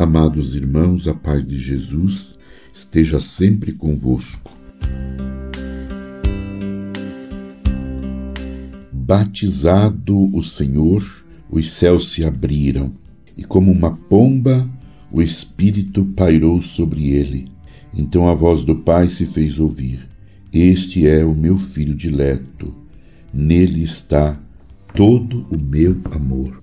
Amados irmãos, a paz de Jesus esteja sempre convosco. Batizado o Senhor, os céus se abriram, e como uma pomba, o Espírito pairou sobre ele. Então a voz do Pai se fez ouvir: Este é o meu filho dileto, nele está todo o meu amor.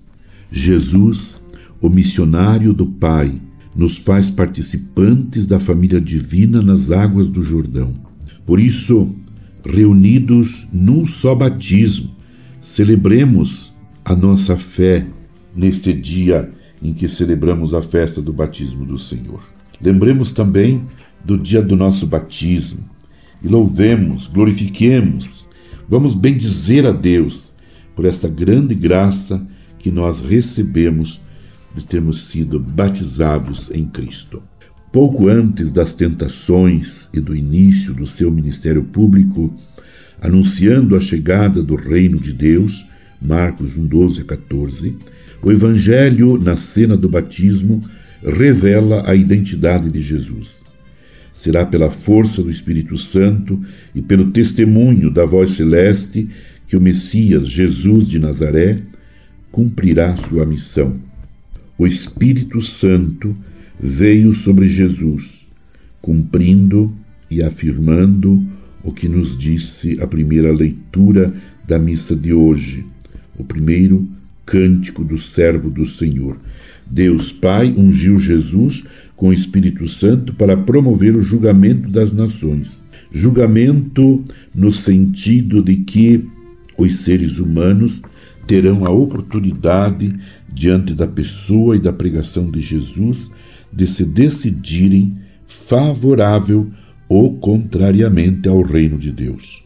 Jesus o missionário do Pai, nos faz participantes da família divina nas águas do Jordão. Por isso, reunidos num só batismo, celebremos a nossa fé neste dia em que celebramos a festa do batismo do Senhor. Lembremos também do dia do nosso batismo e louvemos, glorifiquemos, vamos bendizer a Deus por esta grande graça que nós recebemos de termos sido batizados em Cristo. Pouco antes das tentações e do início do seu ministério público, anunciando a chegada do reino de Deus, Marcos 1, 12 a 14, o Evangelho, na cena do batismo, revela a identidade de Jesus. Será pela força do Espírito Santo e pelo testemunho da voz celeste que o Messias, Jesus de Nazaré, cumprirá sua missão o Espírito Santo veio sobre Jesus, cumprindo e afirmando o que nos disse a primeira leitura da missa de hoje, o primeiro cântico do servo do Senhor. Deus Pai ungiu Jesus com o Espírito Santo para promover o julgamento das nações. Julgamento no sentido de que os seres humanos terão a oportunidade diante da pessoa e da pregação de Jesus, de se decidirem favorável ou contrariamente ao reino de Deus.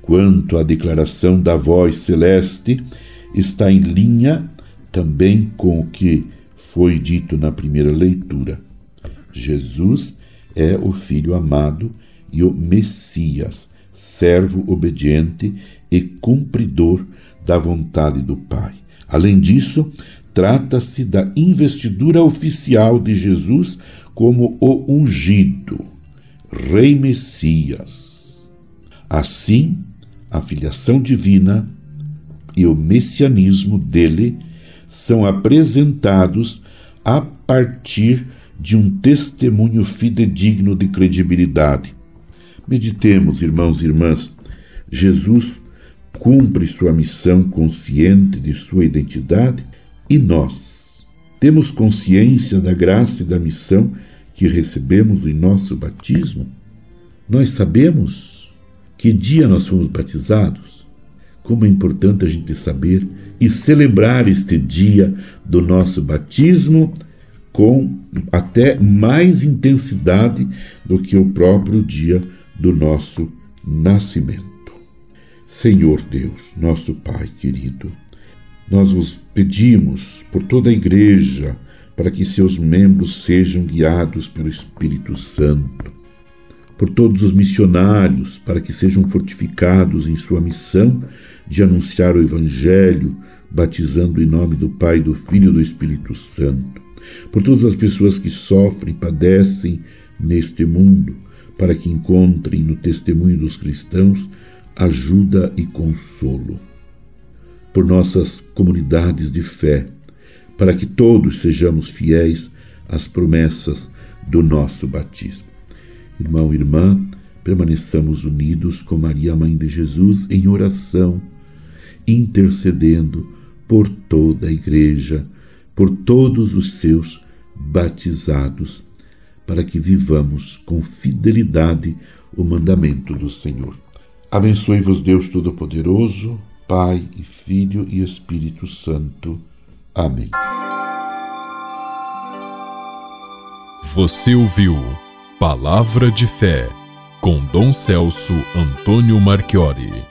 Quanto à declaração da voz celeste, está em linha também com o que foi dito na primeira leitura. Jesus é o Filho amado e o Messias, servo obediente e cumpridor da vontade do Pai. Além disso, Trata-se da investidura oficial de Jesus como o ungido, Rei Messias. Assim, a filiação divina e o messianismo dele são apresentados a partir de um testemunho fidedigno de credibilidade. Meditemos, irmãos e irmãs, Jesus cumpre sua missão consciente de sua identidade e nós temos consciência da graça e da missão que recebemos em nosso batismo? Nós sabemos que dia nós fomos batizados? Como é importante a gente saber e celebrar este dia do nosso batismo com até mais intensidade do que o próprio dia do nosso nascimento. Senhor Deus, nosso Pai querido, nós vos pedimos por toda a Igreja para que seus membros sejam guiados pelo Espírito Santo, por todos os missionários para que sejam fortificados em sua missão de anunciar o Evangelho, batizando em nome do Pai, do Filho e do Espírito Santo, por todas as pessoas que sofrem e padecem neste mundo, para que encontrem no testemunho dos cristãos ajuda e consolo por nossas comunidades de fé, para que todos sejamos fiéis às promessas do nosso batismo. Irmão e irmã, permaneçamos unidos com Maria, Mãe de Jesus, em oração, intercedendo por toda a Igreja, por todos os seus batizados, para que vivamos com fidelidade o mandamento do Senhor. Abençoe-vos, Deus Todo-Poderoso. Pai e Filho e Espírito Santo. Amém. Você ouviu Palavra de Fé com Dom Celso Antônio Marchiori.